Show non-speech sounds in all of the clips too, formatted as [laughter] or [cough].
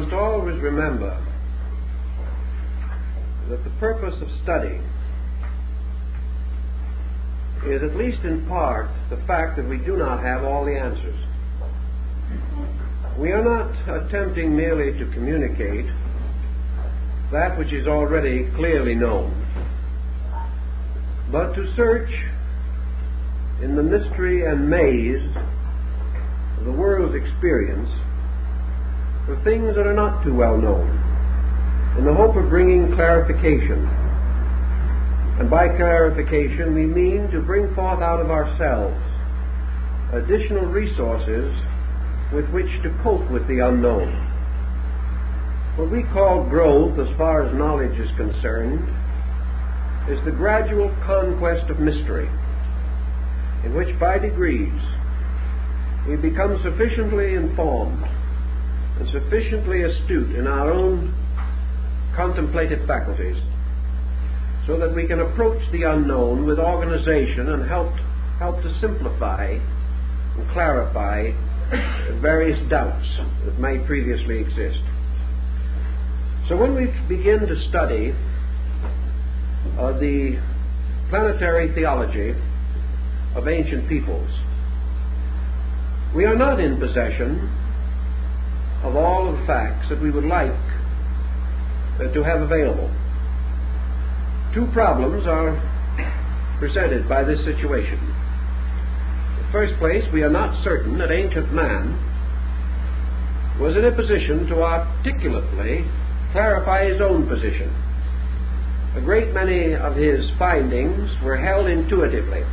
must always remember that the purpose of study is, at least in part, the fact that we do not have all the answers. We are not attempting merely to communicate that which is already clearly known, but to search in the mystery and maze of the world's experience for things that are not too well known, in the hope of bringing clarification. And by clarification, we mean to bring forth out of ourselves additional resources with which to cope with the unknown. What we call growth, as far as knowledge is concerned, is the gradual conquest of mystery, in which by degrees we become sufficiently informed and sufficiently astute in our own contemplative faculties so that we can approach the unknown with organization and help, help to simplify and clarify various doubts that may previously exist. So when we begin to study uh, the planetary theology of ancient peoples, we are not in possession of all of the facts that we would like uh, to have available. Two problems are presented by this situation. In the first place, we are not certain that ancient man was in a position to articulately clarify his own position. A great many of his findings were held intuitively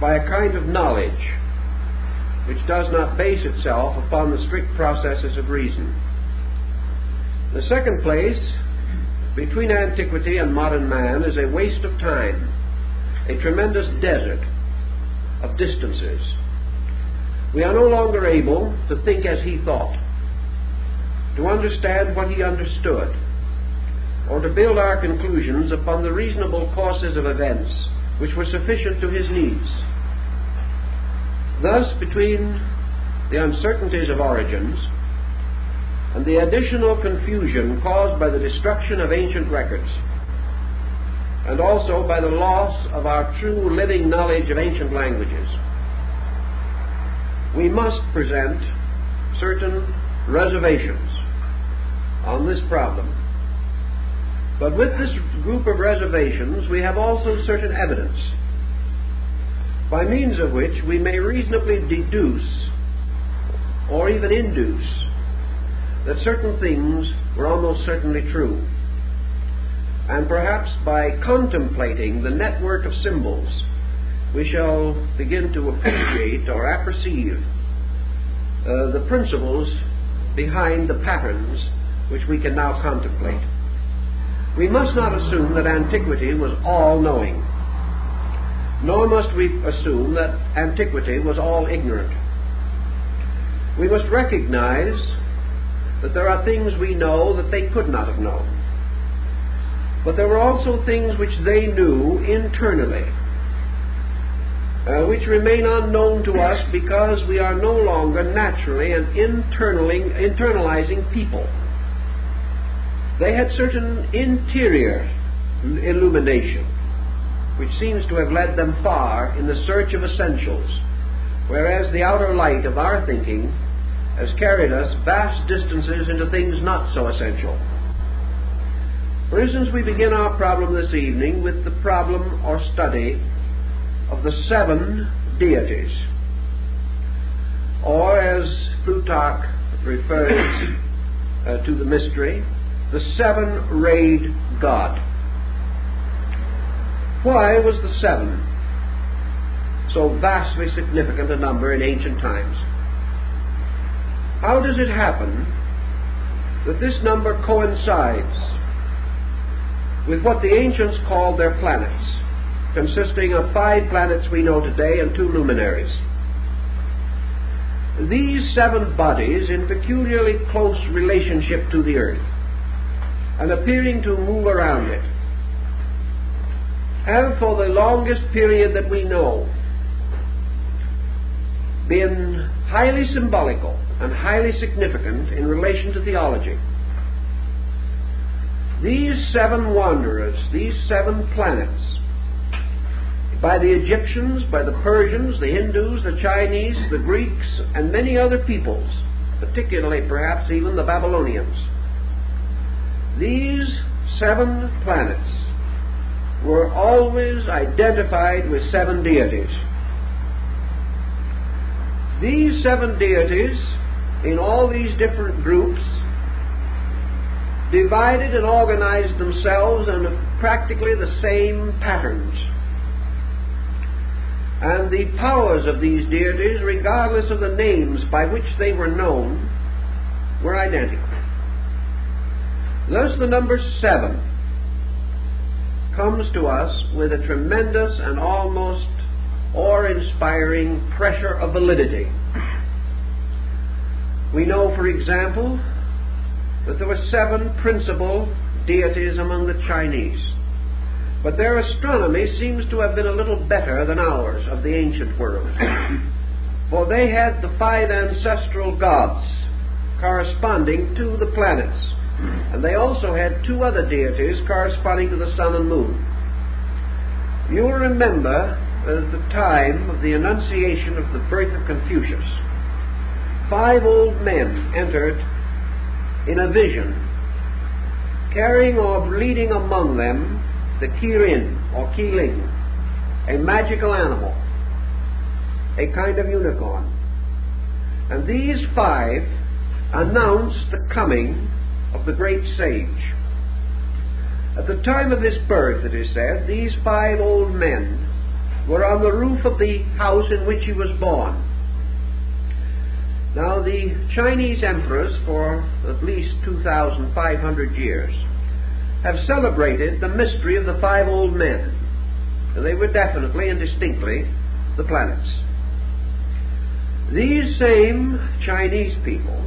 by a kind of knowledge which does not base itself upon the strict processes of reason. The second place, between antiquity and modern man, is a waste of time, a tremendous desert of distances. We are no longer able to think as he thought, to understand what he understood, or to build our conclusions upon the reasonable courses of events which were sufficient to his needs. Thus, between the uncertainties of origins and the additional confusion caused by the destruction of ancient records, and also by the loss of our true living knowledge of ancient languages, we must present certain reservations on this problem. But with this group of reservations, we have also certain evidence by means of which we may reasonably deduce or even induce that certain things were almost certainly true. And perhaps by contemplating the network of symbols, we shall begin to appreciate or apperceive uh, the principles behind the patterns which we can now contemplate. We must not assume that antiquity was all knowing. Nor must we assume that antiquity was all ignorant. We must recognize that there are things we know that they could not have known. But there were also things which they knew internally, uh, which remain unknown to us because we are no longer naturally and internalizing people. They had certain interior illumination which seems to have led them far in the search of essentials, whereas the outer light of our thinking has carried us vast distances into things not so essential. For instance, we begin our problem this evening with the problem or study of the seven deities, or as Plutarch refers uh, to the mystery, the seven rayed God. Why was the seven so vastly significant a number in ancient times? How does it happen that this number coincides with what the ancients called their planets, consisting of five planets we know today and two luminaries? These seven bodies, in peculiarly close relationship to the earth, and appearing to move around it, have for the longest period that we know been highly symbolical and highly significant in relation to theology. These seven wanderers, these seven planets, by the Egyptians, by the Persians, the Hindus, the Chinese, the Greeks, and many other peoples, particularly perhaps even the Babylonians. These seven planets were always identified with seven deities. These seven deities, in all these different groups, divided and organized themselves in practically the same patterns. And the powers of these deities, regardless of the names by which they were known, were identical. Thus, the number seven comes to us with a tremendous and almost awe inspiring pressure of validity. We know, for example, that there were seven principal deities among the Chinese. But their astronomy seems to have been a little better than ours of the ancient world. [coughs] For they had the five ancestral gods corresponding to the planets. And they also had two other deities corresponding to the sun and moon. You'll remember at the time of the Annunciation of the birth of Confucius, five old men entered in a vision, carrying or leading among them the Kirin or Kiling, a magical animal, a kind of unicorn. And these five announced the coming of the great sage. At the time of his birth, it is said, these five old men were on the roof of the house in which he was born. Now, the Chinese emperors, for at least 2,500 years, have celebrated the mystery of the five old men. They were definitely and distinctly the planets. These same Chinese people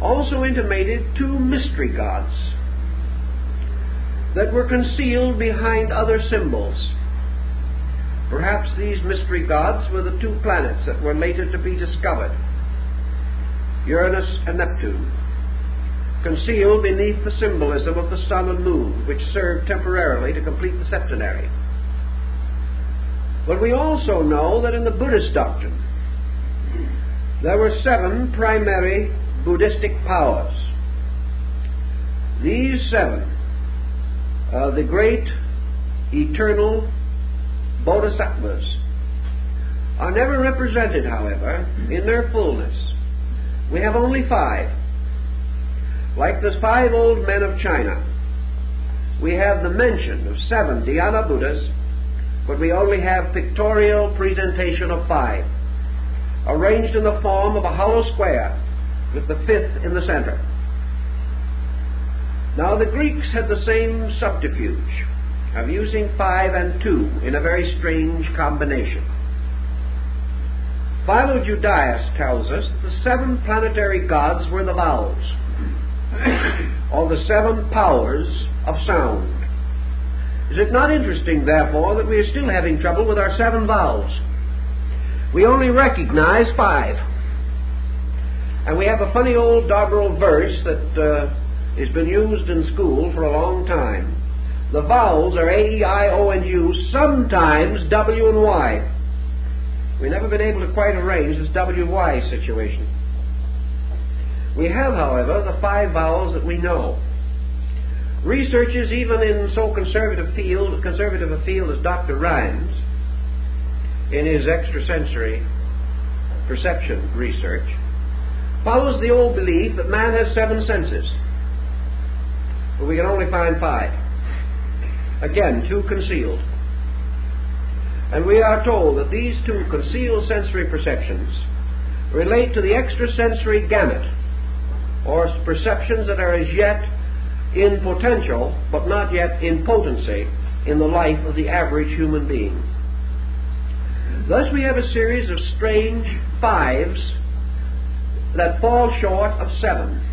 also intimated two mystery gods that were concealed behind other symbols. Perhaps these mystery gods were the two planets that were later to be discovered Uranus and Neptune, concealed beneath the symbolism of the sun and moon, which served temporarily to complete the septenary. But we also know that in the Buddhist doctrine, there were seven primary Buddhistic powers. These seven, uh, the great eternal bodhisattvas, are never represented, however, in their fullness. We have only five. Like the five old men of China, we have the mention of seven Dhyana Buddhas, but we only have pictorial presentation of five, arranged in the form of a hollow square with the fifth in the center. Now, the Greeks had the same subterfuge of using five and two in a very strange combination. Philo Judaeus tells us that the seven planetary gods were the vowels, [clears throat] or the seven powers of sound. Is it not interesting, therefore, that we are still having trouble with our seven vowels? We only recognize five. And we have a funny old doggerel verse that uh, has been used in school for a long time. The vowels are A, E, I, O, and U, sometimes W and Y. We've never been able to quite arrange this WY situation. We have, however, the five vowels that we know. Researchers, even in so conservative field, conservative a field as Dr. Rhine's, in his extrasensory perception research, follows the old belief that man has seven senses. But we can only find five. Again, two concealed. And we are told that these two concealed sensory perceptions relate to the extrasensory gamut, or perceptions that are as yet in potential, but not yet in potency, in the life of the average human being. Thus, we have a series of strange fives that fall short of seven.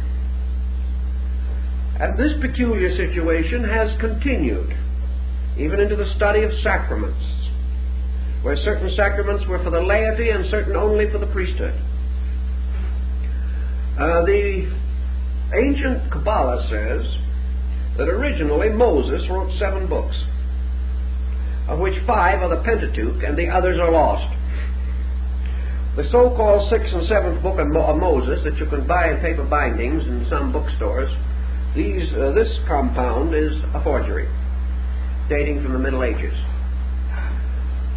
And this peculiar situation has continued even into the study of sacraments, where certain sacraments were for the laity and certain only for the priesthood. Uh, the ancient Kabbalah says that originally Moses wrote seven books, of which five are the Pentateuch and the others are lost. The so-called sixth and seventh book of, Mo- of Moses that you can buy in paper bindings in some bookstores, these, uh, this compound is a forgery, dating from the Middle Ages.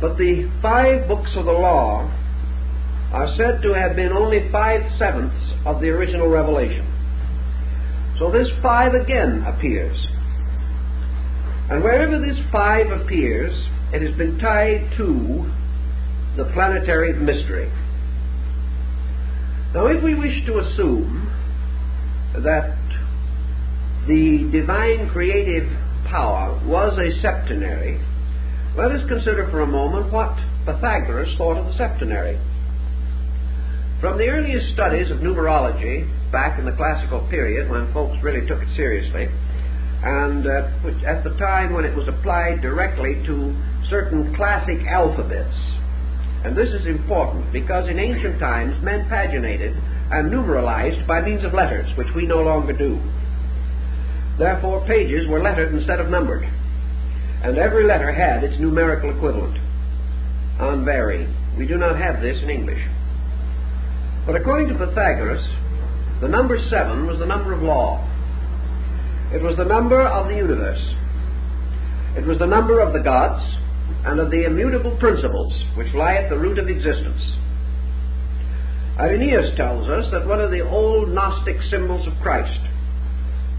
But the five books of the law are said to have been only five sevenths of the original revelation. So this five again appears. And wherever this five appears, it has been tied to the planetary mystery. Now, if we wish to assume that the divine creative power was a septenary, let us consider for a moment what Pythagoras thought of the septenary. From the earliest studies of numerology, back in the classical period when folks really took it seriously, and uh, at the time when it was applied directly to certain classic alphabets. And this is important because in ancient times men paginated and numeralized by means of letters, which we no longer do. Therefore, pages were lettered instead of numbered, and every letter had its numerical equivalent, unvarying. We do not have this in English. But according to Pythagoras, the number seven was the number of law. It was the number of the universe. It was the number of the gods and of the immutable principles which lie at the root of existence. Irenaeus tells us that one of the old Gnostic symbols of Christ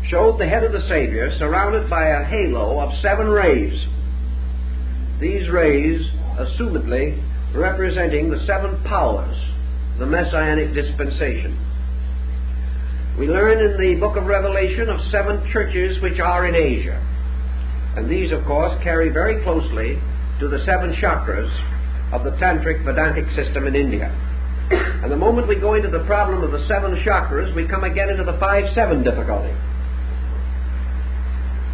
showed the head of the Savior surrounded by a halo of seven rays. These rays, assumedly, representing the seven powers the Messianic dispensation. We learn in the book of Revelation of seven churches which are in Asia. And these, of course, carry very closely to the seven chakras of the Tantric Vedantic system in India. And the moment we go into the problem of the seven chakras, we come again into the 5 7 difficulty.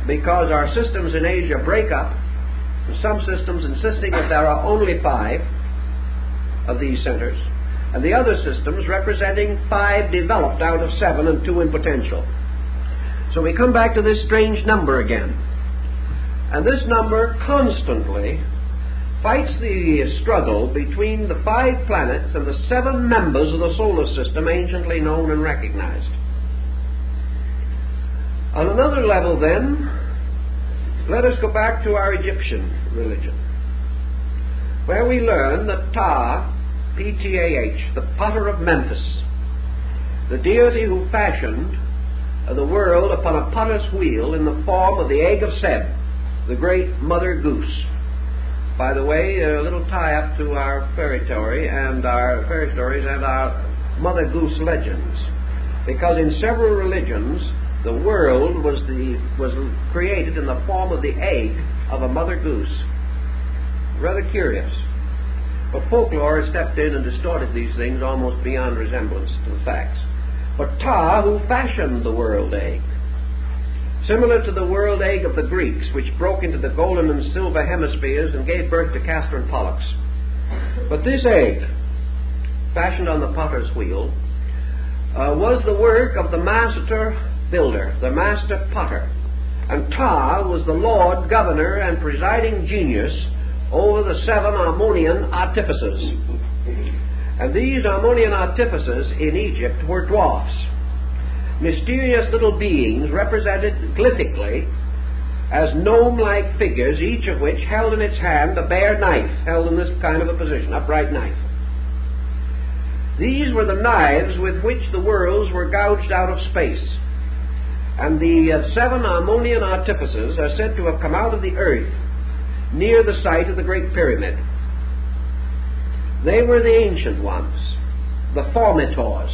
Because our systems in Asia break up, some systems insisting that there are only five of these centers, and the other systems representing five developed out of seven and two in potential. So we come back to this strange number again. And this number constantly fights the struggle between the five planets and the seven members of the solar system anciently known and recognized. On another level, then, let us go back to our Egyptian religion, where we learn that Ptah P-T-A-H, the potter of Memphis, the deity who fashioned the world upon a potter's wheel in the form of the egg of Seb, the great mother goose. By the way, a little tie-up to our fairy story and our fairy stories and our mother goose legends, because in several religions the world was the was created in the form of the egg of a mother goose. Rather curious. But folklore stepped in and distorted these things almost beyond resemblance to the facts. But Ptah, who fashioned the world egg, similar to the world egg of the Greeks, which broke into the golden and silver hemispheres and gave birth to Castor and Pollux. But this egg, fashioned on the potter's wheel, uh, was the work of the master builder, the master potter. And Ptah was the lord, governor, and presiding genius over the seven Ammonian artificers. And these Ammonian artificers in Egypt were dwarfs, mysterious little beings represented glyphically as gnome like figures, each of which held in its hand a bare knife, held in this kind of a position, upright knife. These were the knives with which the worlds were gouged out of space. And the uh, seven Ammonian artificers are said to have come out of the earth near the site of the Great Pyramid. They were the ancient ones, the formitors,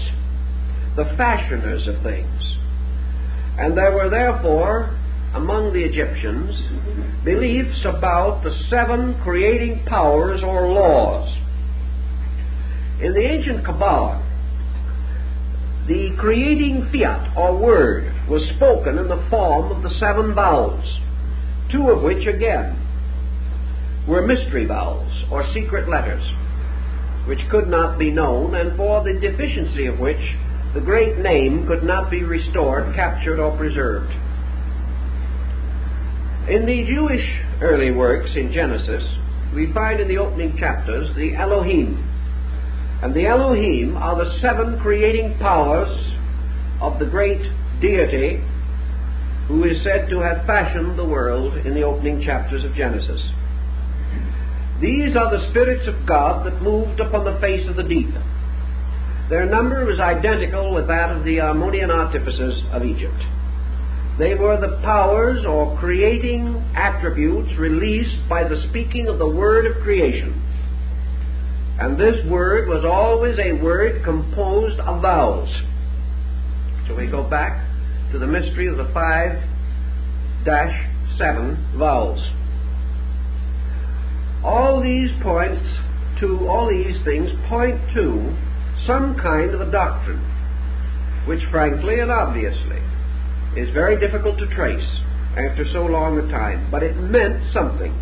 the fashioners of things. And there were therefore among the Egyptians beliefs about the seven creating powers or laws. In the ancient Kabbalah, the creating fiat or word was spoken in the form of the seven vowels, two of which again were mystery vowels or secret letters, which could not be known, and for the deficiency of which the great name could not be restored, captured, or preserved. In the Jewish early works in Genesis, we find in the opening chapters the Elohim. And the Elohim are the seven creating powers of the great deity who is said to have fashioned the world in the opening chapters of Genesis. These are the spirits of God that moved upon the face of the deep. Their number was identical with that of the Ammonian artificers of Egypt. They were the powers or creating attributes released by the speaking of the word of creation. And this word was always a word composed of vowels. So we go back to the mystery of the five dash seven vowels. All these points to all these things point to some kind of a doctrine, which frankly and obviously is very difficult to trace after so long a time, but it meant something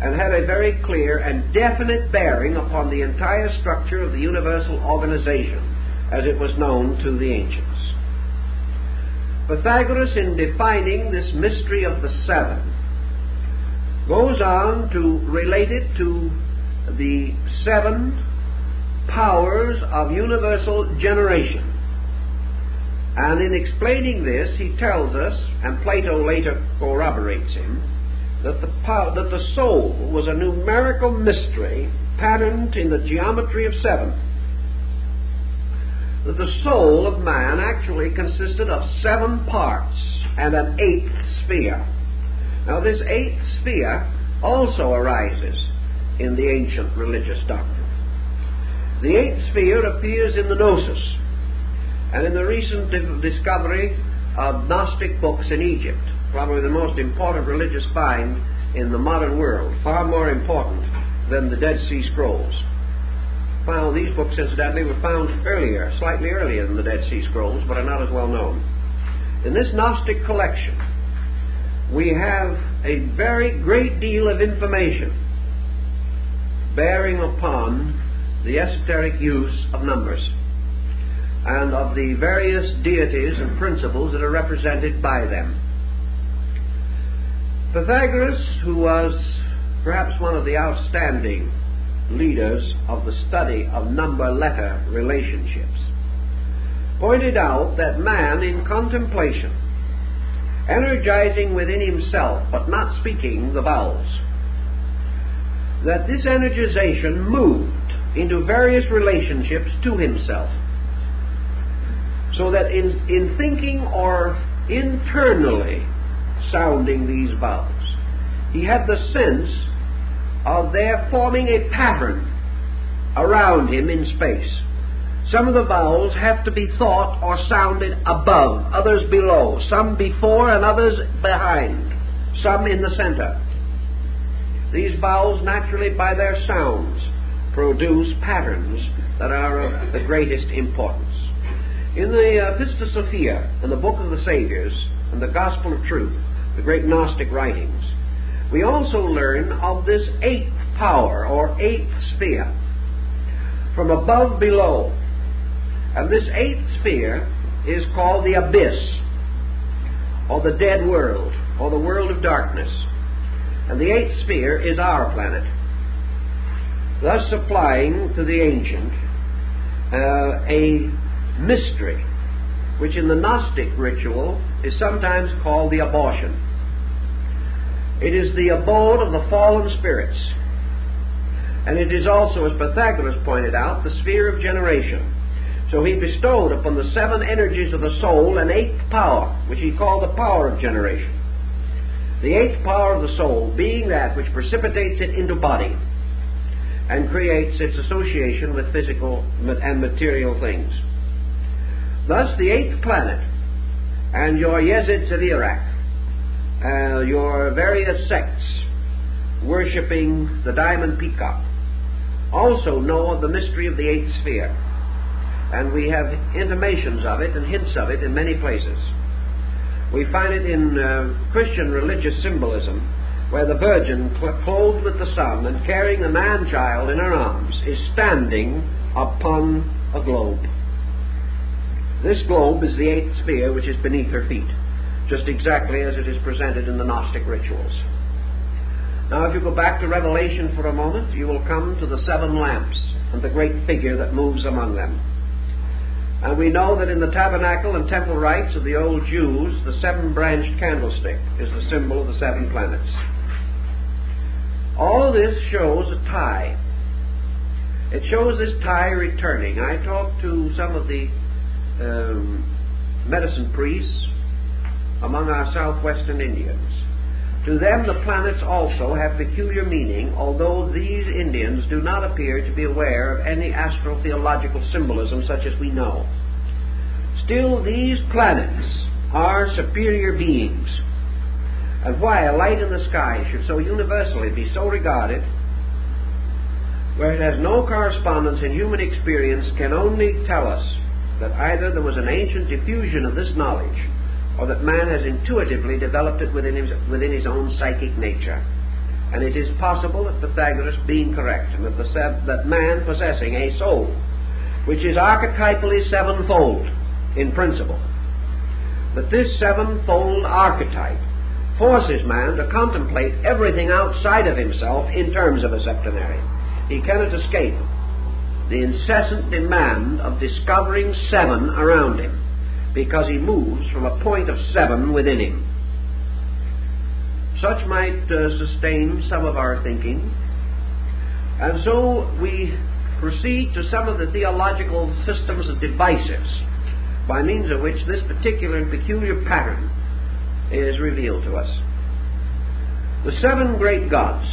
and had a very clear and definite bearing upon the entire structure of the universal organization as it was known to the ancients. Pythagoras, in defining this mystery of the seven, goes on to relate it to the seven powers of universal generation. And in explaining this, he tells us, and Plato later corroborates him, that the, power, that the soul was a numerical mystery patterned in the geometry of seven. That the soul of man actually consisted of seven parts and an eighth sphere. Now, this eighth sphere also arises in the ancient religious doctrine. The eighth sphere appears in the Gnosis and in the recent discovery of Gnostic books in Egypt, probably the most important religious find in the modern world, far more important than the Dead Sea Scrolls. Found these books, incidentally, were found earlier, slightly earlier than the Dead Sea Scrolls, but are not as well known. In this Gnostic collection, we have a very great deal of information bearing upon the esoteric use of numbers and of the various deities and principles that are represented by them. Pythagoras, who was perhaps one of the outstanding leaders of the study of number letter relationships, pointed out that man in contemplation, energizing within himself but not speaking the vowels, that this energization moved into various relationships to himself. So that in, in thinking or internally sounding these vowels, he had the sense of their forming a pattern around him in space. Some of the vowels have to be thought or sounded above, others below, some before and others behind, some in the center. These vowels, naturally, by their sounds, produce patterns that are of the greatest importance. In the Pistis Sophia, in the Book of the Saviors, and the Gospel of Truth, the great Gnostic writings, we also learn of this eighth power, or eighth sphere, from above below. And this eighth sphere is called the abyss, or the dead world, or the world of darkness. And the eighth sphere is our planet thus applying to the ancient uh, a mystery, which in the Gnostic ritual is sometimes called the abortion. It is the abode of the fallen spirits. And it is also, as Pythagoras pointed out, the sphere of generation. So he bestowed upon the seven energies of the soul an eighth power, which he called the power of generation. The eighth power of the soul being that which precipitates it into body and creates its association with physical and material things. Thus, the eighth planet and your Yezids of Iraq, uh, your various sects worshipping the diamond peacock, also know of the mystery of the eighth sphere. And we have intimations of it and hints of it in many places. We find it in uh, Christian religious symbolism where the Virgin, clothed with the sun and carrying a man child in her arms, is standing upon a globe. This globe is the eighth sphere which is beneath her feet, just exactly as it is presented in the Gnostic rituals. Now, if you go back to Revelation for a moment, you will come to the seven lamps and the great figure that moves among them. And we know that in the tabernacle and temple rites of the old Jews, the seven branched candlestick is the symbol of the seven planets. All this shows a tie. It shows this tie returning. I talked to some of the um, medicine priests among our southwestern Indians. To them, the planets also have peculiar meaning, although these Indians do not appear to be aware of any astrotheological symbolism such as we know. Still, these planets are superior beings. And why a light in the sky should so universally be so regarded, where it has no correspondence in human experience, can only tell us that either there was an ancient diffusion of this knowledge or that man has intuitively developed it within his, within his own psychic nature. And it is possible that Pythagoras being correct, and that, the, that man possessing a soul, which is archetypally sevenfold in principle, that this sevenfold archetype forces man to contemplate everything outside of himself in terms of a septenary. He cannot escape the incessant demand of discovering seven around him because he moves from a point of seven within him. Such might uh, sustain some of our thinking. And so we proceed to some of the theological systems and devices by means of which this particular and peculiar pattern is revealed to us. The seven great gods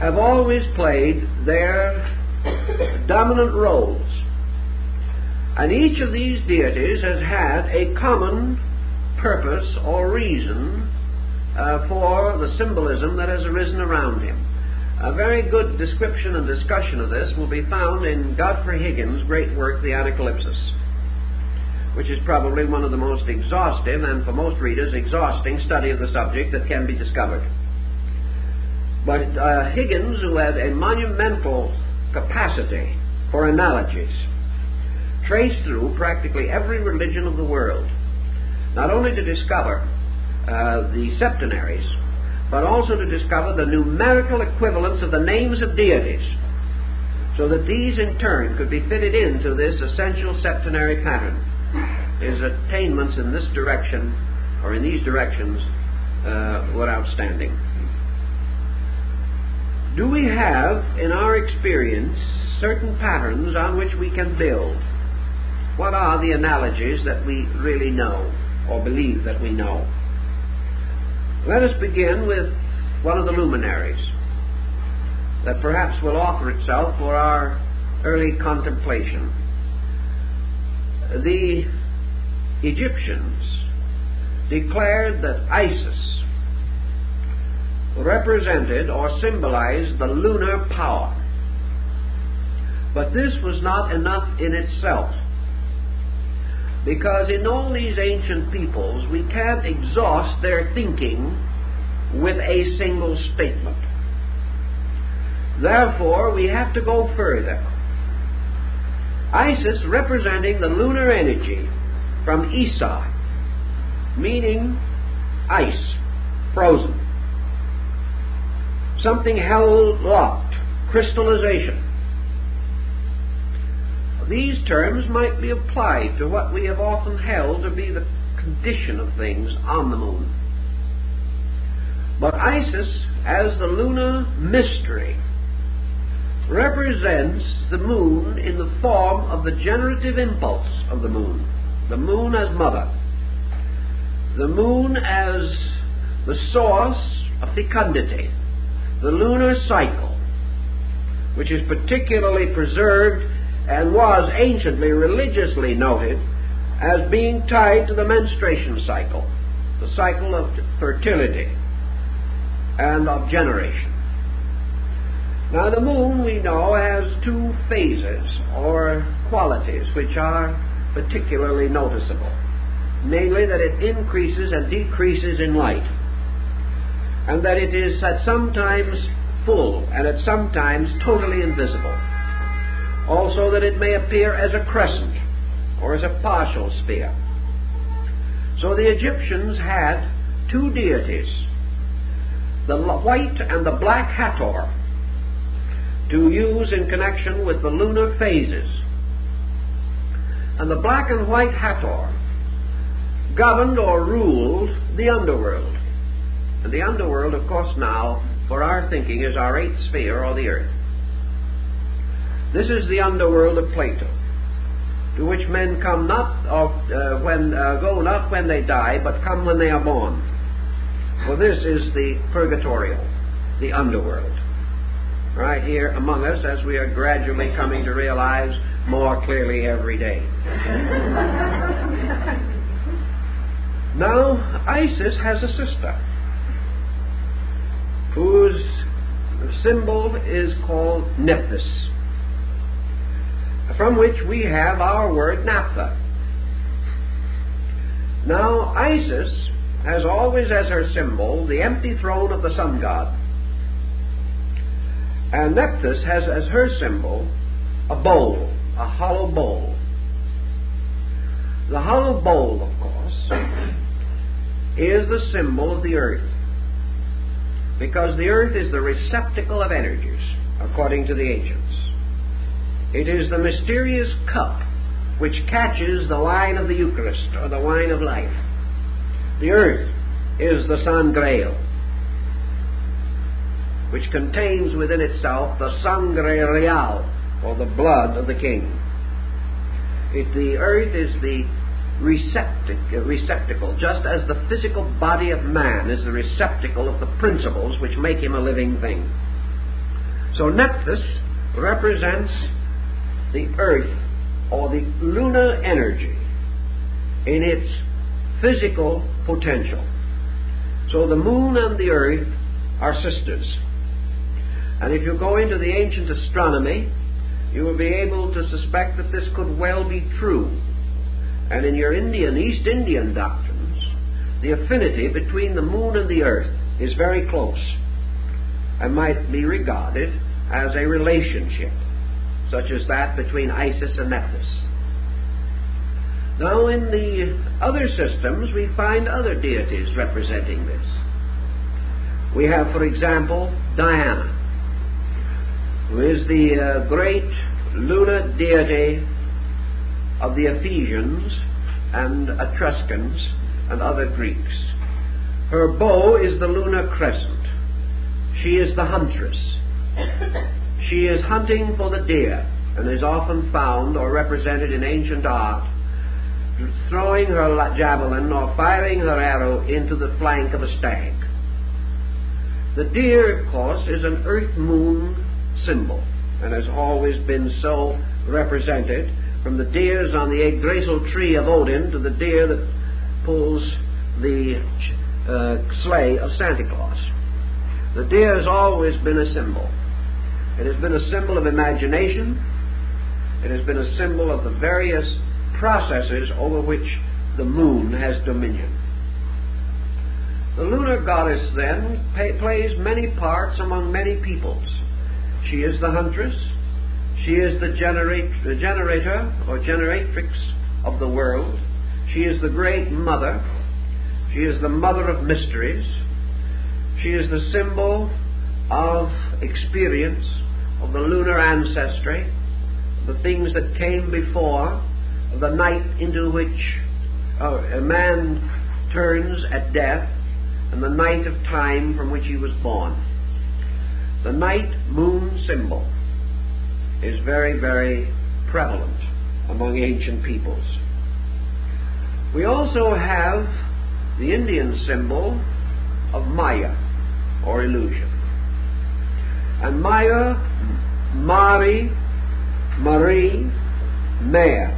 have always played their dominant roles and each of these deities has had a common purpose or reason uh, for the symbolism that has arisen around him. A very good description and discussion of this will be found in Godfrey Higgins' great work, The Anacalypsis, which is probably one of the most exhaustive and, for most readers, exhausting study of the subject that can be discovered. But uh, Higgins, who had a monumental capacity for analogies, traced through practically every religion of the world, not only to discover uh, the septenaries, but also to discover the numerical equivalents of the names of deities, so that these in turn could be fitted into this essential septenary pattern. His attainments in this direction, or in these directions, uh, were outstanding. Do we have, in our experience, certain patterns on which we can build? What are the analogies that we really know or believe that we know? Let us begin with one of the luminaries that perhaps will offer itself for our early contemplation. The Egyptians declared that Isis represented or symbolized the lunar power. But this was not enough in itself. Because in all these ancient peoples, we can't exhaust their thinking with a single statement. Therefore, we have to go further. Isis representing the lunar energy from Isa, meaning ice, frozen. Something held locked, crystallization. These terms might be applied to what we have often held to be the condition of things on the moon. But Isis, as the lunar mystery, represents the moon in the form of the generative impulse of the moon, the moon as mother, the moon as the source of fecundity, the lunar cycle, which is particularly preserved and was anciently religiously noted as being tied to the menstruation cycle, the cycle of fertility and of generation. Now, the moon, we know, has two phases or qualities which are particularly noticeable. Namely, that it increases and decreases in light, and that it is at sometimes full and at sometimes totally invisible also that it may appear as a crescent or as a partial sphere. So the Egyptians had two deities, the white and the black Hathor, to use in connection with the lunar phases. And the black and white Hathor governed or ruled the underworld. And the underworld, of course, now, for our thinking, is our eighth sphere or the earth. This is the underworld of Plato, to which men come not of, uh, when uh, go not when they die, but come when they are born. For this is the purgatorial, the underworld. Right here among us, as we are gradually coming to realize more clearly every day. [laughs] now, Isis has a sister whose symbol is called Nephthys from which we have our word naphtha. Now, Isis has always as her symbol the empty throne of the sun god. And Nephthys has as her symbol a bowl, a hollow bowl. The hollow bowl, of course, is the symbol of the earth. Because the earth is the receptacle of energies, according to the ancients. It is the mysterious cup which catches the wine of the Eucharist or the wine of life. The earth is the sangreal, which contains within itself the sangre real, or the blood of the king. It, the earth is the uh, receptacle, just as the physical body of man is the receptacle of the principles which make him a living thing. So Nephthys represents the earth or the lunar energy in its physical potential. So the moon and the earth are sisters. And if you go into the ancient astronomy, you will be able to suspect that this could well be true. And in your Indian, East Indian doctrines, the affinity between the moon and the earth is very close and might be regarded as a relationship such as that between Isis and Nephthys. Now, in the other systems, we find other deities representing this. We have, for example, Diana, who is the uh, great lunar deity of the Ephesians and Etruscans and other Greeks. Her bow is the lunar crescent. She is the huntress. [coughs] She is hunting for the deer and is often found or represented in ancient art throwing her javelin or firing her arrow into the flank of a stag. The deer, of course, is an earth moon symbol and has always been so represented from the deers on the Yggdrasil tree of Odin to the deer that pulls the uh, sleigh of Santa Claus. The deer has always been a symbol. It has been a symbol of imagination. It has been a symbol of the various processes over which the moon has dominion. The lunar goddess, then, plays many parts among many peoples. She is the huntress. She is the, generate, the generator or generatrix of the world. She is the great mother. She is the mother of mysteries. She is the symbol of experience of the lunar ancestry, the things that came before, the night into which uh, a man turns at death, and the night of time from which he was born. The night moon symbol is very, very prevalent among ancient peoples. We also have the Indian symbol of Maya, or illusion. And Maya Mari, Marie, Maya.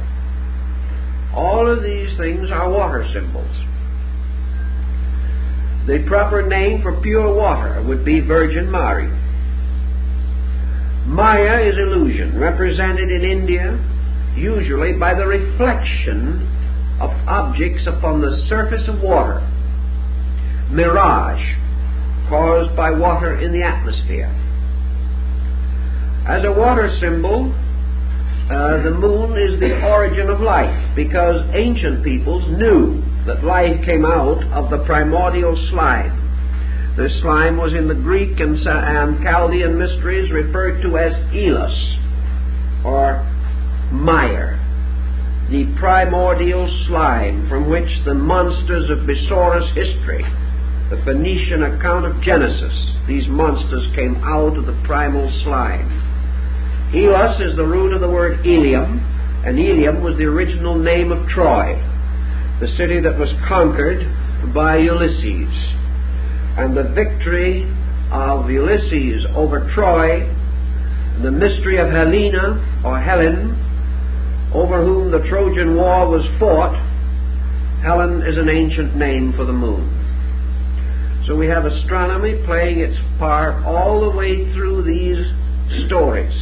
All of these things are water symbols. The proper name for pure water would be Virgin Mary. Maya is illusion, represented in India usually by the reflection of objects upon the surface of water. Mirage, caused by water in the atmosphere. As a water symbol, uh, the moon is the origin of life because ancient peoples knew that life came out of the primordial slime. This slime was in the Greek and, and Chaldean mysteries referred to as Elos or mire, the primordial slime from which the monsters of Besorah's history, the Phoenician account of Genesis, these monsters came out of the primal slime. Elos is the root of the word Ilium, and Ilium was the original name of Troy, the city that was conquered by Ulysses. And the victory of Ulysses over Troy, the mystery of Helena or Helen, over whom the Trojan War was fought, Helen is an ancient name for the moon. So we have astronomy playing its part all the way through these stories.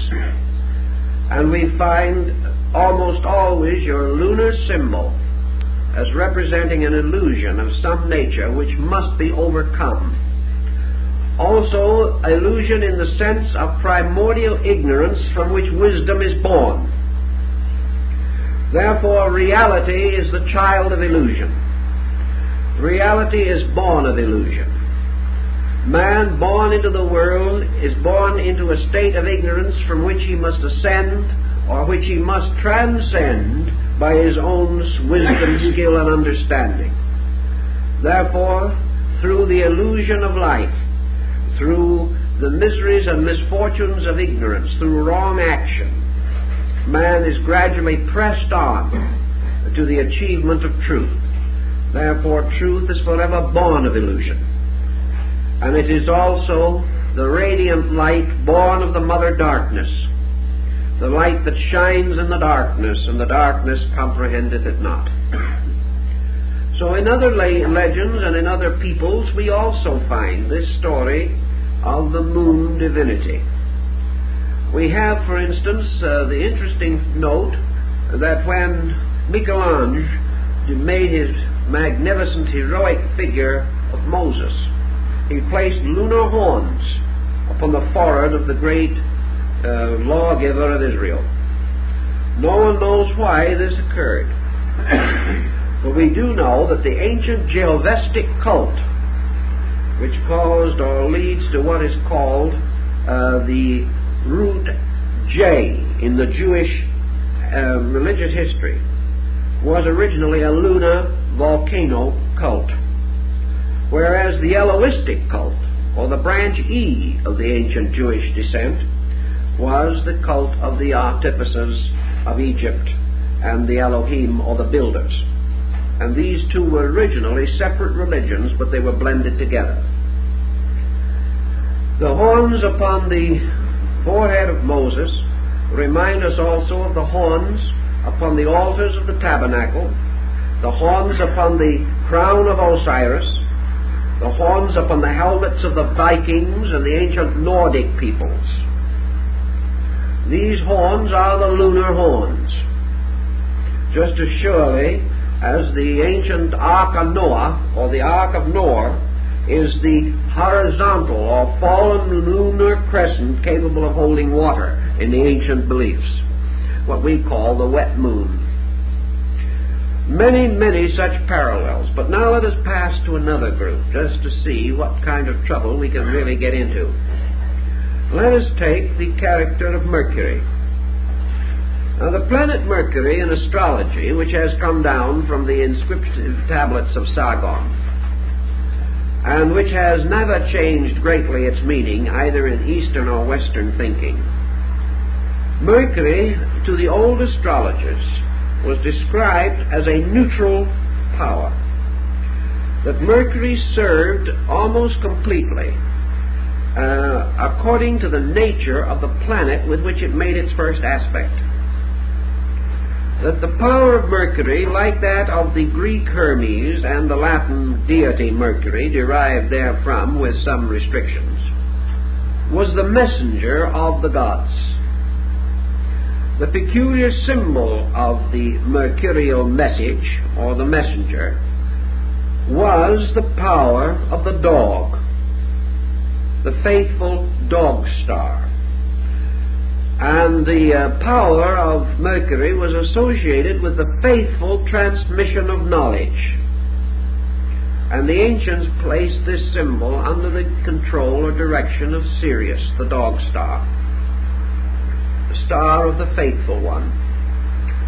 And we find almost always your lunar symbol as representing an illusion of some nature which must be overcome. Also, illusion in the sense of primordial ignorance from which wisdom is born. Therefore, reality is the child of illusion. Reality is born of illusion. Man born into the world is born into a state of ignorance from which he must ascend or which he must transcend by his own wisdom, [coughs] skill, and understanding. Therefore, through the illusion of life, through the miseries and misfortunes of ignorance, through wrong action, man is gradually pressed on to the achievement of truth. Therefore, truth is forever born of illusion and it is also the radiant light born of the mother darkness, the light that shines in the darkness, and the darkness comprehendeth it not. So, in other legends and in other peoples, we also find this story of the moon divinity. We have, for instance, uh, the interesting note that when Michelangelo made his magnificent heroic figure of Moses, he placed lunar horns upon the forehead of the great uh, lawgiver of Israel. No one knows why this occurred. [coughs] but we do know that the ancient Jehovistic cult, which caused or leads to what is called uh, the root J in the Jewish uh, religious history, was originally a lunar volcano cult whereas the Elohistic cult, or the branch E of the ancient Jewish descent, was the cult of the artificers of Egypt and the Elohim, or the builders. And these two were originally separate religions, but they were blended together. The horns upon the forehead of Moses remind us also of the horns upon the altars of the tabernacle, the horns upon the crown of Osiris, the horns upon the helmets of the Vikings and the ancient Nordic peoples. These horns are the lunar horns. Just as surely as the ancient Ark of Noah, or the Ark of Noah, is the horizontal or fallen lunar crescent capable of holding water in the ancient beliefs, what we call the wet moon. Many, many such parallels. But now let us pass to another group just to see what kind of trouble we can really get into. Let us take the character of Mercury. Now, the planet Mercury in astrology, which has come down from the inscriptive tablets of Sargon, and which has never changed greatly its meaning either in Eastern or Western thinking. Mercury, to the old astrologers, was described as a neutral power. That Mercury served almost completely uh, according to the nature of the planet with which it made its first aspect. That the power of Mercury, like that of the Greek Hermes and the Latin deity Mercury, derived therefrom with some restrictions, was the messenger of the gods the peculiar symbol of the mercurial message, or the messenger, was the power of the dog, the faithful dog star. And the uh, power of Mercury was associated with the faithful transmission of knowledge. And the ancients placed this symbol under the control or direction of Sirius, the dog star, the star of the faithful one.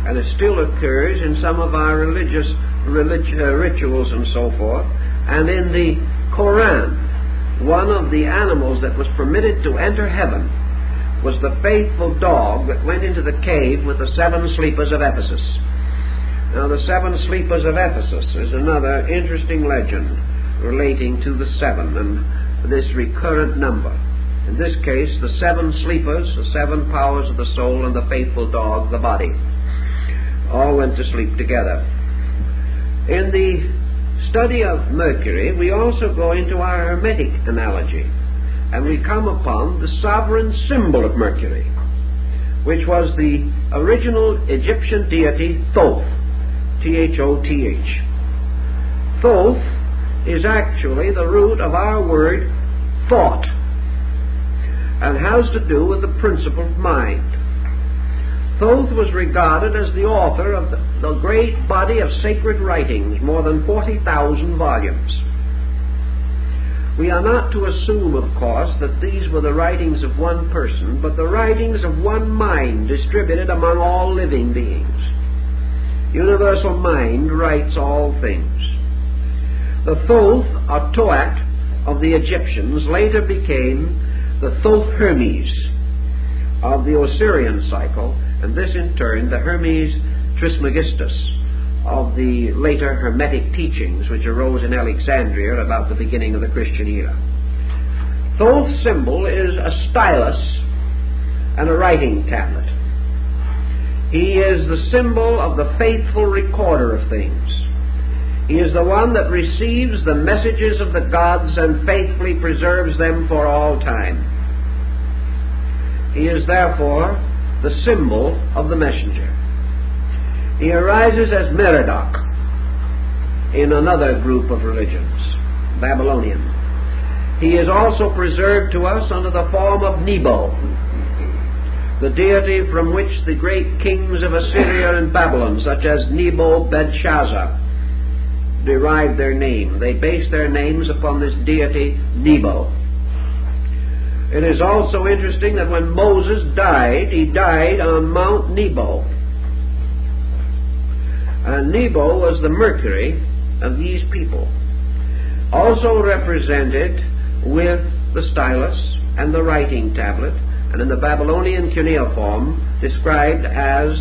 And it still occurs in some of our religious relig- uh, rituals and so forth. And in the Koran, one of the animals that was permitted to enter heaven was the faithful dog that went into the cave with the seven sleepers of Ephesus. Now, the seven sleepers of Ephesus is another interesting legend relating to the seven and this recurrent number. In this case, the seven sleepers, the seven powers of the soul, and the faithful dog, the body, all went to sleep together. In the study of Mercury, we also go into our Hermetic analogy and we come upon the sovereign symbol of Mercury, which was the original Egyptian deity Thoth, T H O T H. Thoth is actually the root of our word thought and has to do with the principle of mind. Thoth was regarded as the author of the, great body of sacred writings, more than 40,000 volumes. We are not to assume, of course, that these were the writings of one person, but the writings of one mind distributed among all living beings. Universal mind writes all things. The Thoth, or Toat, of the Egyptians later became the Thoth Hermes of the Osirian cycle, and this in turn the Hermes Trismegistus of the later Hermetic teachings which arose in Alexandria about the beginning of the Christian era. Thoth's symbol is a stylus and a writing tablet. He is the symbol of the faithful recorder of things. He is the one that receives the messages of the gods and faithfully preserves them for all time. He is therefore the symbol of the messenger. He arises as Merodach in another group of religions, Babylonian. He is also preserved to us under the form of Nebo, the deity from which the great kings of Assyria and Babylon, such as Nebo Belshazzar, derived their name. They based their names upon this deity Nebo. It is also interesting that when Moses died, he died on Mount Nebo. And Nebo was the Mercury of these people. Also represented with the stylus and the writing tablet, and in the Babylonian cuneiform described as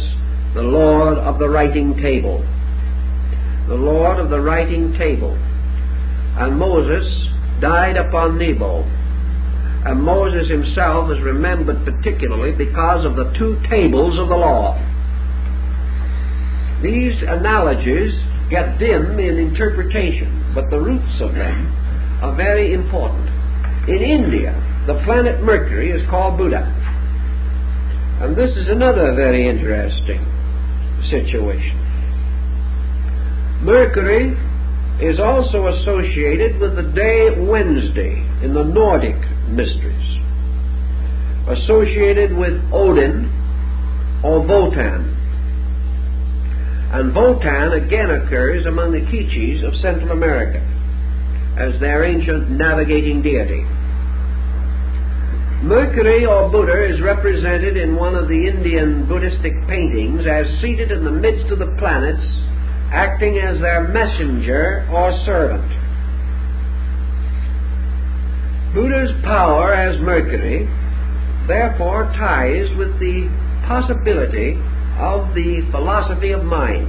the Lord of the writing table. The Lord of the writing table. And Moses died upon Nebo. And Moses himself is remembered particularly because of the two tables of the law. These analogies get dim in interpretation, but the roots of them are very important. In India, the planet Mercury is called Buddha. And this is another very interesting situation. Mercury is also associated with the day Wednesday in the Nordic mysteries, associated with Odin or Wotan. And Wotan again occurs among the K'iches of Central America as their ancient navigating deity. Mercury or Buddha is represented in one of the Indian Buddhistic paintings as seated in the midst of the planets, acting as their messenger or servant. Buddha's power as Mercury therefore ties with the possibility of the philosophy of mind.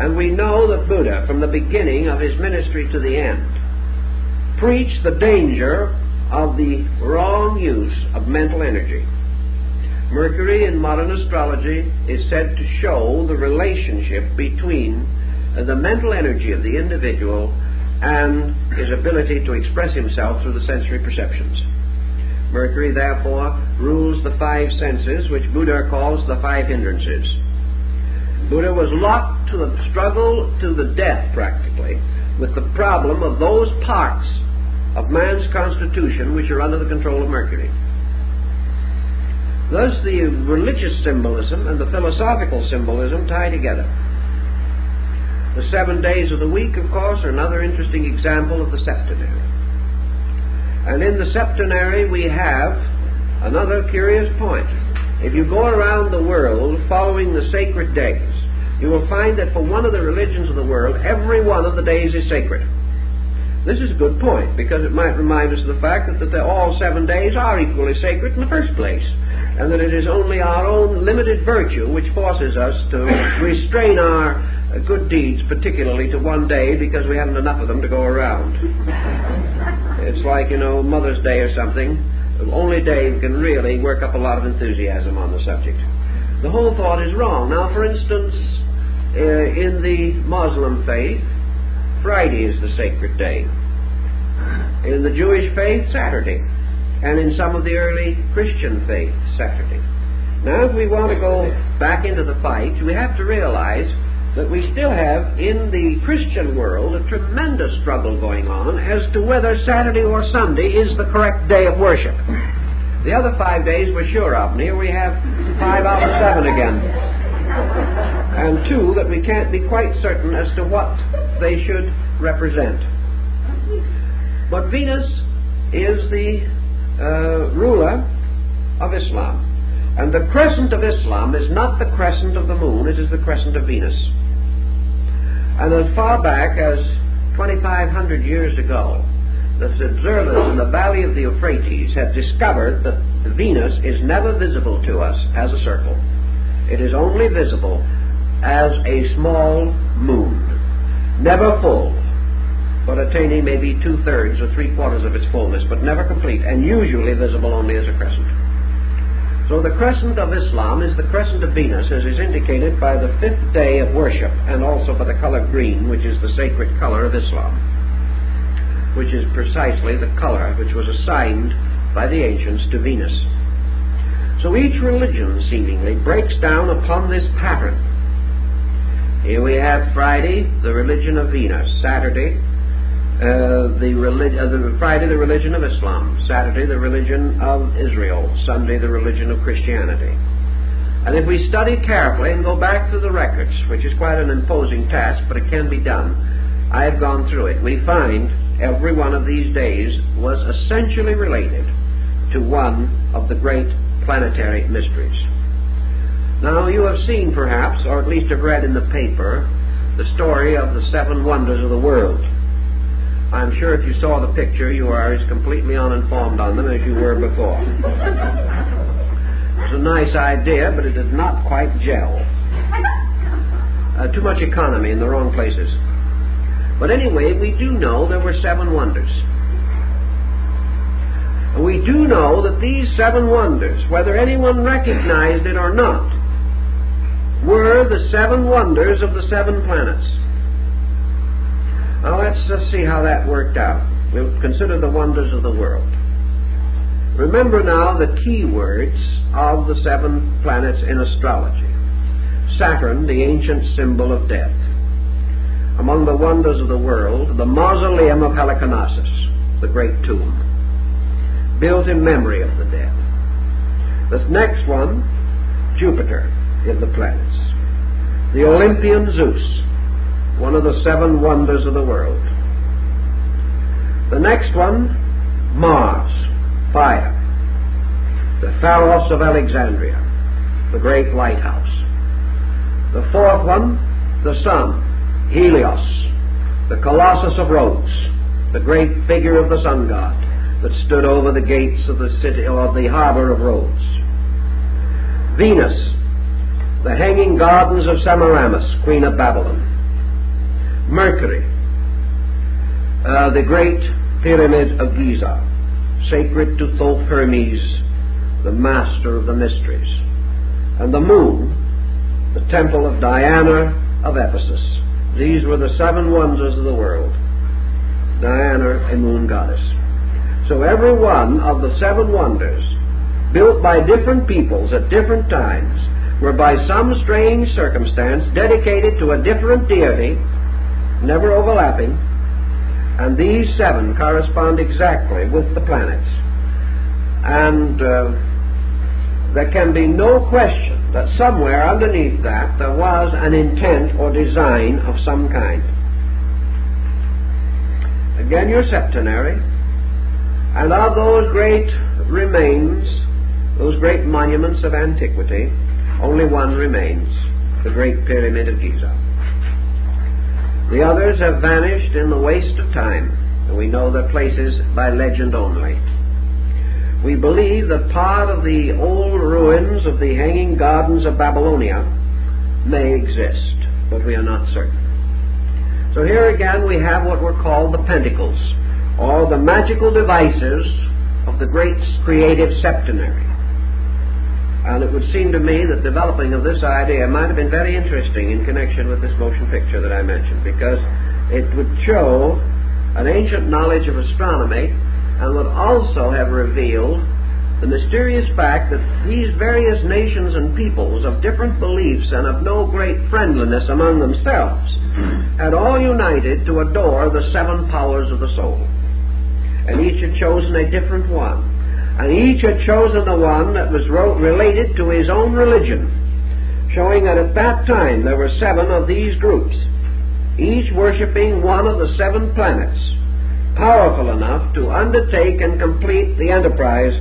And we know that Buddha, from the beginning of his ministry to the end, preached the danger of the wrong use of mental energy. Mercury in modern astrology is said to show the relationship between the mental energy of the individual and his ability to express himself through the sensory perceptions. Mercury, therefore, rules the five senses, which Buddha calls the five hindrances. Buddha was locked to a struggle to the death, practically, with the problem of those parts of man's constitution which are under the control of Mercury. Thus, the religious symbolism and the philosophical symbolism tie together. The seven days of the week, of course, are another interesting example of the septenary. And in the septenary, we have another curious point. If you go around the world following the sacred days, you will find that for one of the religions of the world, every one of the days is sacred. This is a good point because it might remind us of the fact that, that all seven days are equally sacred in the first place, and that it is only our own limited virtue which forces us to restrain our good deeds, particularly to one day, because we haven't enough of them to go around. [laughs] it's like, you know, Mother's Day or something. Only Dave can really work up a lot of enthusiasm on the subject. The whole thought is wrong. Now, for instance, uh, in the Muslim faith, Friday is the sacred day. In the Jewish faith, Saturday. And in some of the early Christian faith, Saturday. Now, if we want to go back into the fight, we have to realize that we still have in the Christian world a tremendous struggle going on as to whether Saturday or Sunday is the correct day of worship. The other five days we're sure of, and here we have five out of seven again. And two that we can't be quite certain as to what they should represent. But Venus is the uh, ruler of Islam. And the crescent of Islam is not the crescent of the moon, it is the crescent of Venus. And as far back as 2,500 years ago, the observers in the valley of the Euphrates have discovered that Venus is never visible to us as a circle. It is only visible as a small moon, never full, but attaining maybe two thirds or three quarters of its fullness, but never complete, and usually visible only as a crescent. So the crescent of Islam is the crescent of Venus, as is indicated by the fifth day of worship, and also by the color green, which is the sacred color of Islam, which is precisely the color which was assigned by the ancients to Venus. So each religion, seemingly, breaks down upon this pattern. Here we have Friday, the religion of Venus, Saturday, uh, the, uh, Friday the religion of Islam, Saturday the religion of Israel, Sunday the religion of Christianity. And if we study carefully and go back through the records, which is quite an imposing task, but it can be done, I have gone through it. We find every one of these days was essentially related to one of the great planetary mysteries. Now, you have seen perhaps, or at least have read in the paper, the story of the seven wonders of the world. I'm sure if you saw the picture, you are as completely uninformed on them as you were before. It's a nice idea, but it did not quite gel. Uh, too much economy in the wrong places. But anyway, we do know there were seven wonders. We do know that these seven wonders, whether anyone recognized it or not, were the seven wonders of the seven planets. Now let's just see how that worked out. We'll consider the wonders of the world. Remember now the key words of the seven planets in astrology. Saturn, the ancient symbol of death. Among the wonders of the world, the mausoleum of Halicarnassus, the great tomb, built in memory of the dead. The next one, Jupiter in the planets. The Olympian Zeus, one of the seven wonders of the world. The next one, Mars, fire. The Pharos of Alexandria, the great lighthouse. The fourth one, the sun, Helios, the Colossus of Rhodes, the great figure of the sun god that stood over the gates of the city of the harbor of Rhodes. Venus, the hanging gardens of Semiramis, queen of Babylon. Mercury, uh, the great pyramid of Giza, sacred to Thoth Hermes, the master of the mysteries. And the moon, the temple of Diana of Ephesus. These were the seven wonders of the world. Diana, a moon goddess. So every one of the seven wonders, built by different peoples at different times, were by some strange circumstance dedicated to a different deity never overlapping, and these seven correspond exactly with the planets. And uh, there can be no question that somewhere underneath that there was an intent or design of some kind. Again, your septenary, and of those great remains, those great monuments of antiquity, only one remains the Great Pyramid of Giza. The others have vanished in the waste of time, and we know their places by legend only. We believe that part of the old ruins of the Hanging Gardens of Babylonia may exist, but we are not certain. So here again we have what were called the pentacles, or the magical devices of the great creative septenary. And it would seem to me that developing of this idea might have been very interesting in connection with this motion picture that I mentioned, because it would show an ancient knowledge of astronomy and would also have revealed the mysterious fact that these various nations and peoples of different beliefs and of no great friendliness among themselves had all united to adore the seven powers of the soul. And each had chosen a different one. And each had chosen the one that was related to his own religion, showing that at that time there were seven of these groups, each worshipping one of the seven planets powerful enough to undertake and complete the enterprise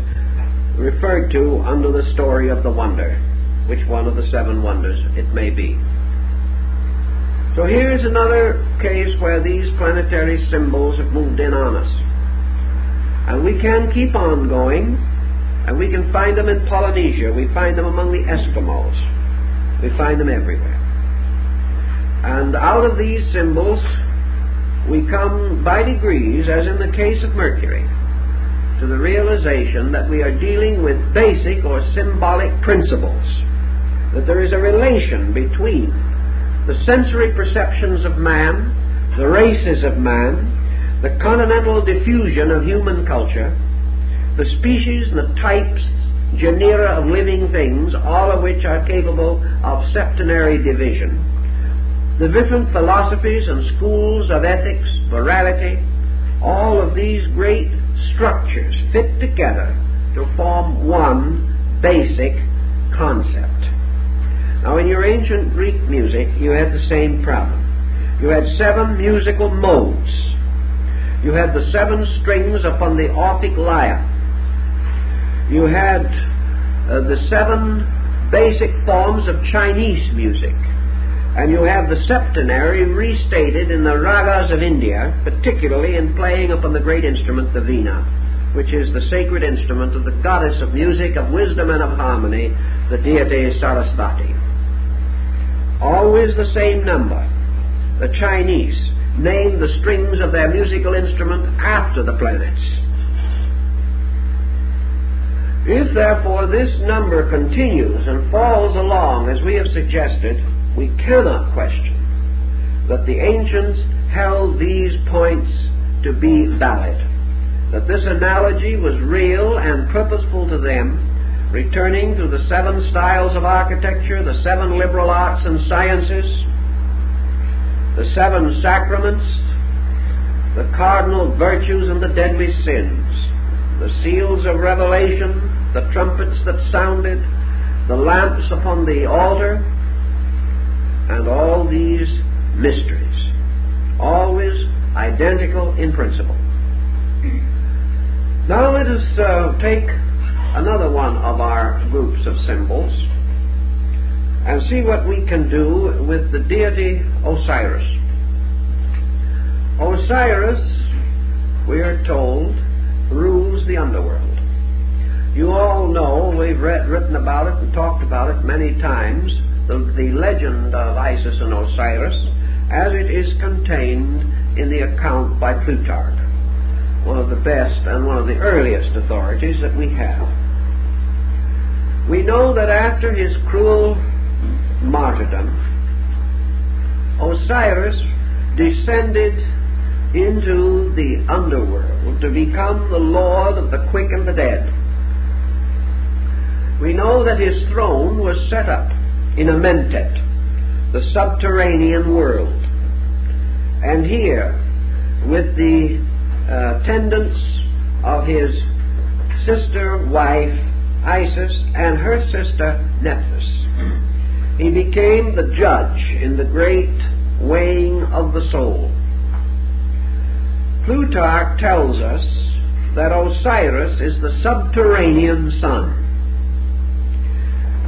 referred to under the story of the wonder, which one of the seven wonders it may be. So here's another case where these planetary symbols have moved in on us. And we can keep on going, and we can find them in Polynesia. We find them among the Eskimos. We find them everywhere. And out of these symbols, we come by degrees, as in the case of Mercury, to the realization that we are dealing with basic or symbolic principles, that there is a relation between the sensory perceptions of man, the races of man, the continental diffusion of human culture, the species and the types, genera of living things, all of which are capable of septenary division, the different philosophies and schools of ethics, morality, all of these great structures fit together to form one basic concept. Now, in your ancient Greek music, you had the same problem. You had seven musical modes. You had the seven strings upon the Orphic lyre. You had uh, the seven basic forms of Chinese music. And you have the septenary restated in the ragas of India, particularly in playing upon the great instrument, the veena, which is the sacred instrument of the goddess of music, of wisdom, and of harmony, the deity Sarasvati. Always the same number. The Chinese name the strings of their musical instrument after the planets. If therefore this number continues and falls along as we have suggested, we cannot question that the ancients held these points to be valid, that this analogy was real and purposeful to them, returning to the seven styles of architecture, the seven liberal arts and sciences, the seven sacraments, the cardinal virtues and the deadly sins, the seals of revelation, the trumpets that sounded, the lamps upon the altar, and all these mysteries, always identical in principle. Now let us uh, take another one of our groups of symbols and see what we can do with the deity Osiris. Osiris, we are told, rules the underworld. You all know, we've read, written about it and talked about it many times, the, the legend of Isis and Osiris as it is contained in the account by Plutarch, one of the best and one of the earliest authorities that we have. We know that after his cruel martyrdom, Osiris descended into the underworld to become the Lord of the quick and the dead. We know that his throne was set up in Amentet, the subterranean world. And here, with the uh, attendance of his sister, wife, Isis, and her sister Nephthys. He became the judge in the great weighing of the soul. Plutarch tells us that Osiris is the subterranean sun,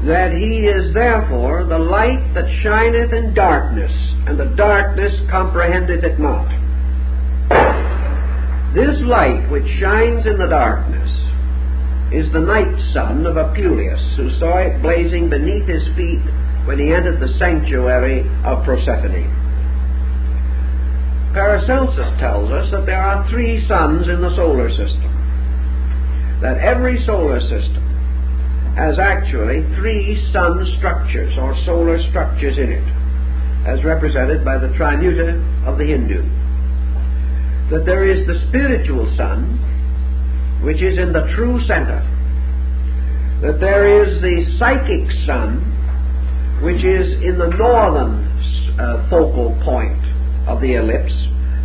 that he is therefore the light that shineth in darkness, and the darkness comprehendeth it not. This light which shines in the darkness is the night sun of Apuleius, who saw it blazing beneath his feet when he entered the sanctuary of Proserpine. Paracelsus tells us that there are three suns in the solar system, that every solar system has actually three sun structures or solar structures in it, as represented by the Trimurti of the Hindu. That there is the spiritual sun, which is in the true center. That there is the psychic sun, which is in the northern uh, focal point of the ellipse,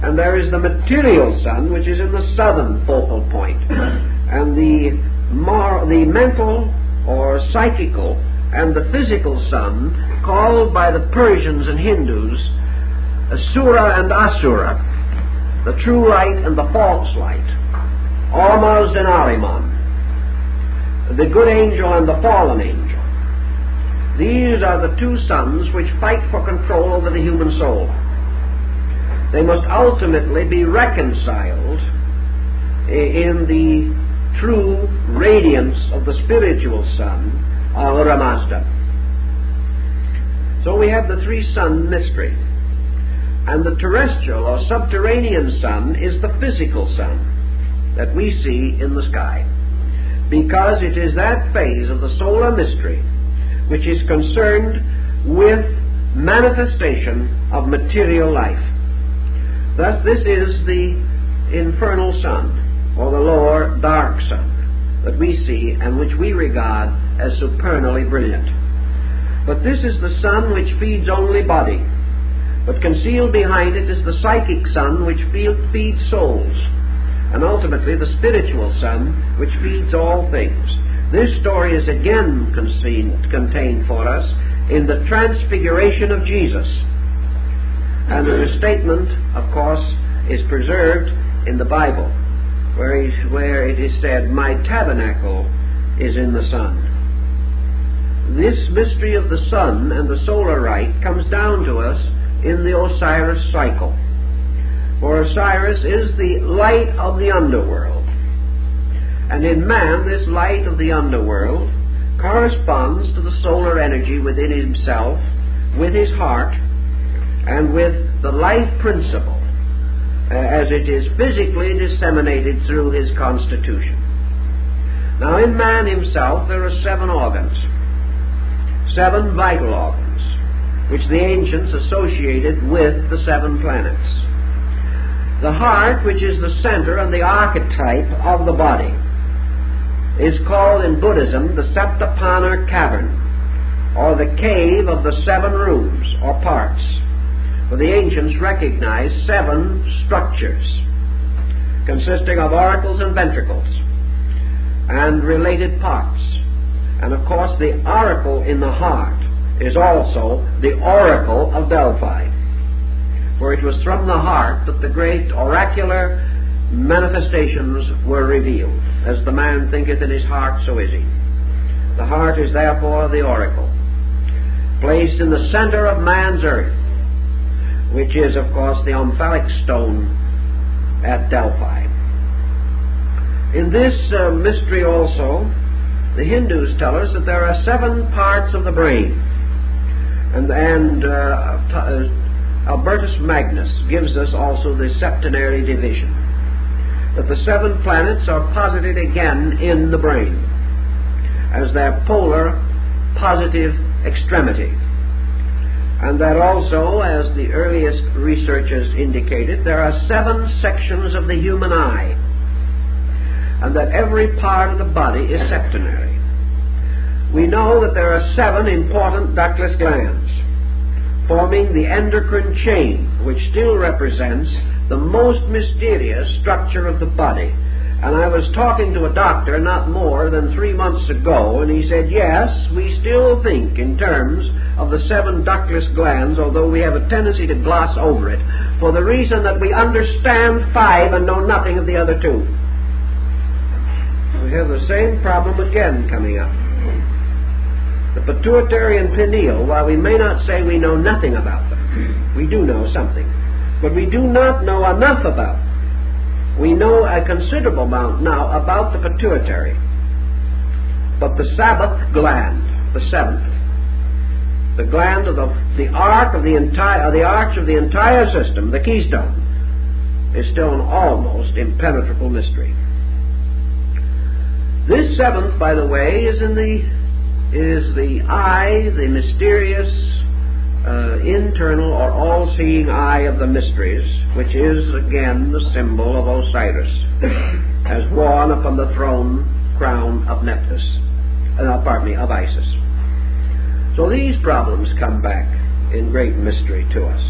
and there is the material sun, which is in the southern focal point. [coughs] And the, mar- the mental or psychical and the physical sun, called by the Persians and Hindus Asura and Asura, the true light and the false light. Ormuzd and Ahriman, the good angel and the fallen angel. These are the two suns which fight for control over the human soul. They must ultimately be reconciled in the true radiance of the spiritual sun, Ahura Mazda. So we have the three sun mystery. And the terrestrial or subterranean sun is the physical sun that we see in the sky. Because it is that phase of the solar mystery which is concerned with manifestation of material life. Thus, this is the infernal sun, or the lower dark sun, that we see and which we regard as supernally brilliant. But this is the sun which feeds only body, but concealed behind it is the psychic sun which feeds souls and ultimately the spiritual sun which feeds all things. This story is again contained for us in the transfiguration of Jesus. And the statement, of course, is preserved in the Bible, where, where it is said, My tabernacle is in the sun. This mystery of the sun and the solar rite comes down to us in the Osiris cycle. For Osiris is the light of the underworld. And in man, this light of the underworld corresponds to the solar energy within himself, with his heart, and with the life principle uh, as it is physically disseminated through his constitution. Now, in man himself, there are seven organs, seven vital organs, which the ancients associated with the seven planets. The heart, which is the center and the archetype of the body, is called in Buddhism the Saptaparna Cavern, or the cave of the seven rooms or parts. For the ancients recognized seven structures consisting of auricles and ventricles and related parts. And of course, the oracle in the heart is also the oracle of Delphi for it was from the heart that the great oracular manifestations were revealed. As the man thinketh in his heart, so is he. The heart is therefore the oracle, placed in the center of man's earth, which is, of course, the omphalic stone at Delphi. In this uh, mystery also, the Hindus tell us that there are seven parts of the brain, and, and uh, Albertus Magnus gives us also the septenary division. That the seven planets are posited again in the brain as their polar positive extremity. And that also, as the earliest researchers indicated, there are seven sections of the human eye, and that every part of the body is septenary. We know that there are seven important ductless glands forming the endocrine chain, which still represents the most mysterious structure of the body, And I was talking to a doctor not more than three months ago, and he said, yes, we still think in terms of the seven ductless glands, although we have a tendency to gloss over it, for the reason that we understand five and know nothing of the other two. We have the same problem again coming up. The pituitary and pineal, while we may not say we know nothing about them, we do know something. But we do not know enough about them we know a considerable amount now about the pituitary. But the Sabbath gland, the seventh, the gland of the, the arc of the entire, the arch of the entire system, the keystone, is still an almost impenetrable mystery. This seventh, by the way, is in the is the eye, the mysterious, uh, internal or all-seeing eye of the mysteries, which is again the symbol of Osiris, [coughs] as worn upon the throne crown of Nephthys, uh, pardon me, of Isis. So these problems come back in great mystery to us.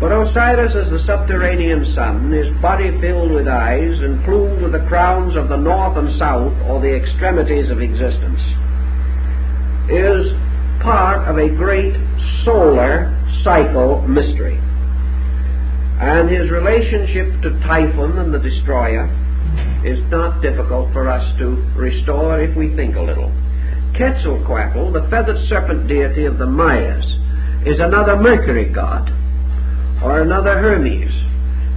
But Osiris, as the subterranean sun, his body filled with eyes and plumed with the crowns of the north and south, or the extremities of existence, is part of a great solar cycle mystery. And his relationship to Typhon and the destroyer is not difficult for us to restore if we think a little. Quetzalcoatl, the feathered serpent deity of the Mayas, is another Mercury god, or another Hermes.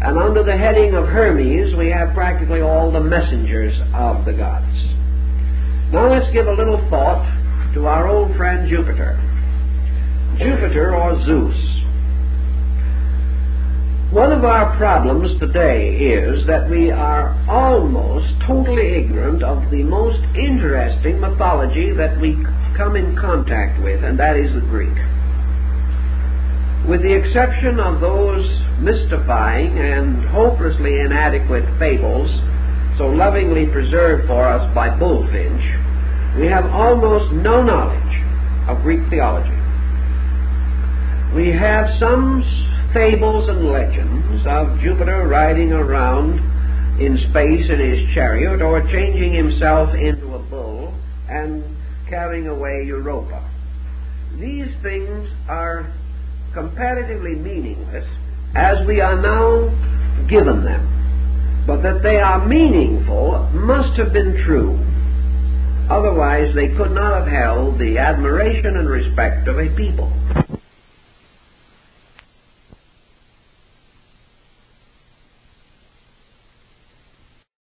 And under the heading of Hermes, we have practically all the messengers of the gods. Now let's give a little thought to our old friend Jupiter. Jupiter or Zeus. One of our problems today is that we are almost totally ignorant of the most interesting mythology that we come in contact with, and that is the Greek. With the exception of those mystifying and hopelessly inadequate fables so lovingly preserved for us by Bulfinch, we have almost no knowledge of Greek theology. We have some fables and legends of Jupiter riding around in space in his chariot or changing himself into a bull and carrying away Europa. These things are comparatively meaningless as we are now given them. But that they are meaningful must have been true Otherwise, they could not have held the admiration and respect of a people.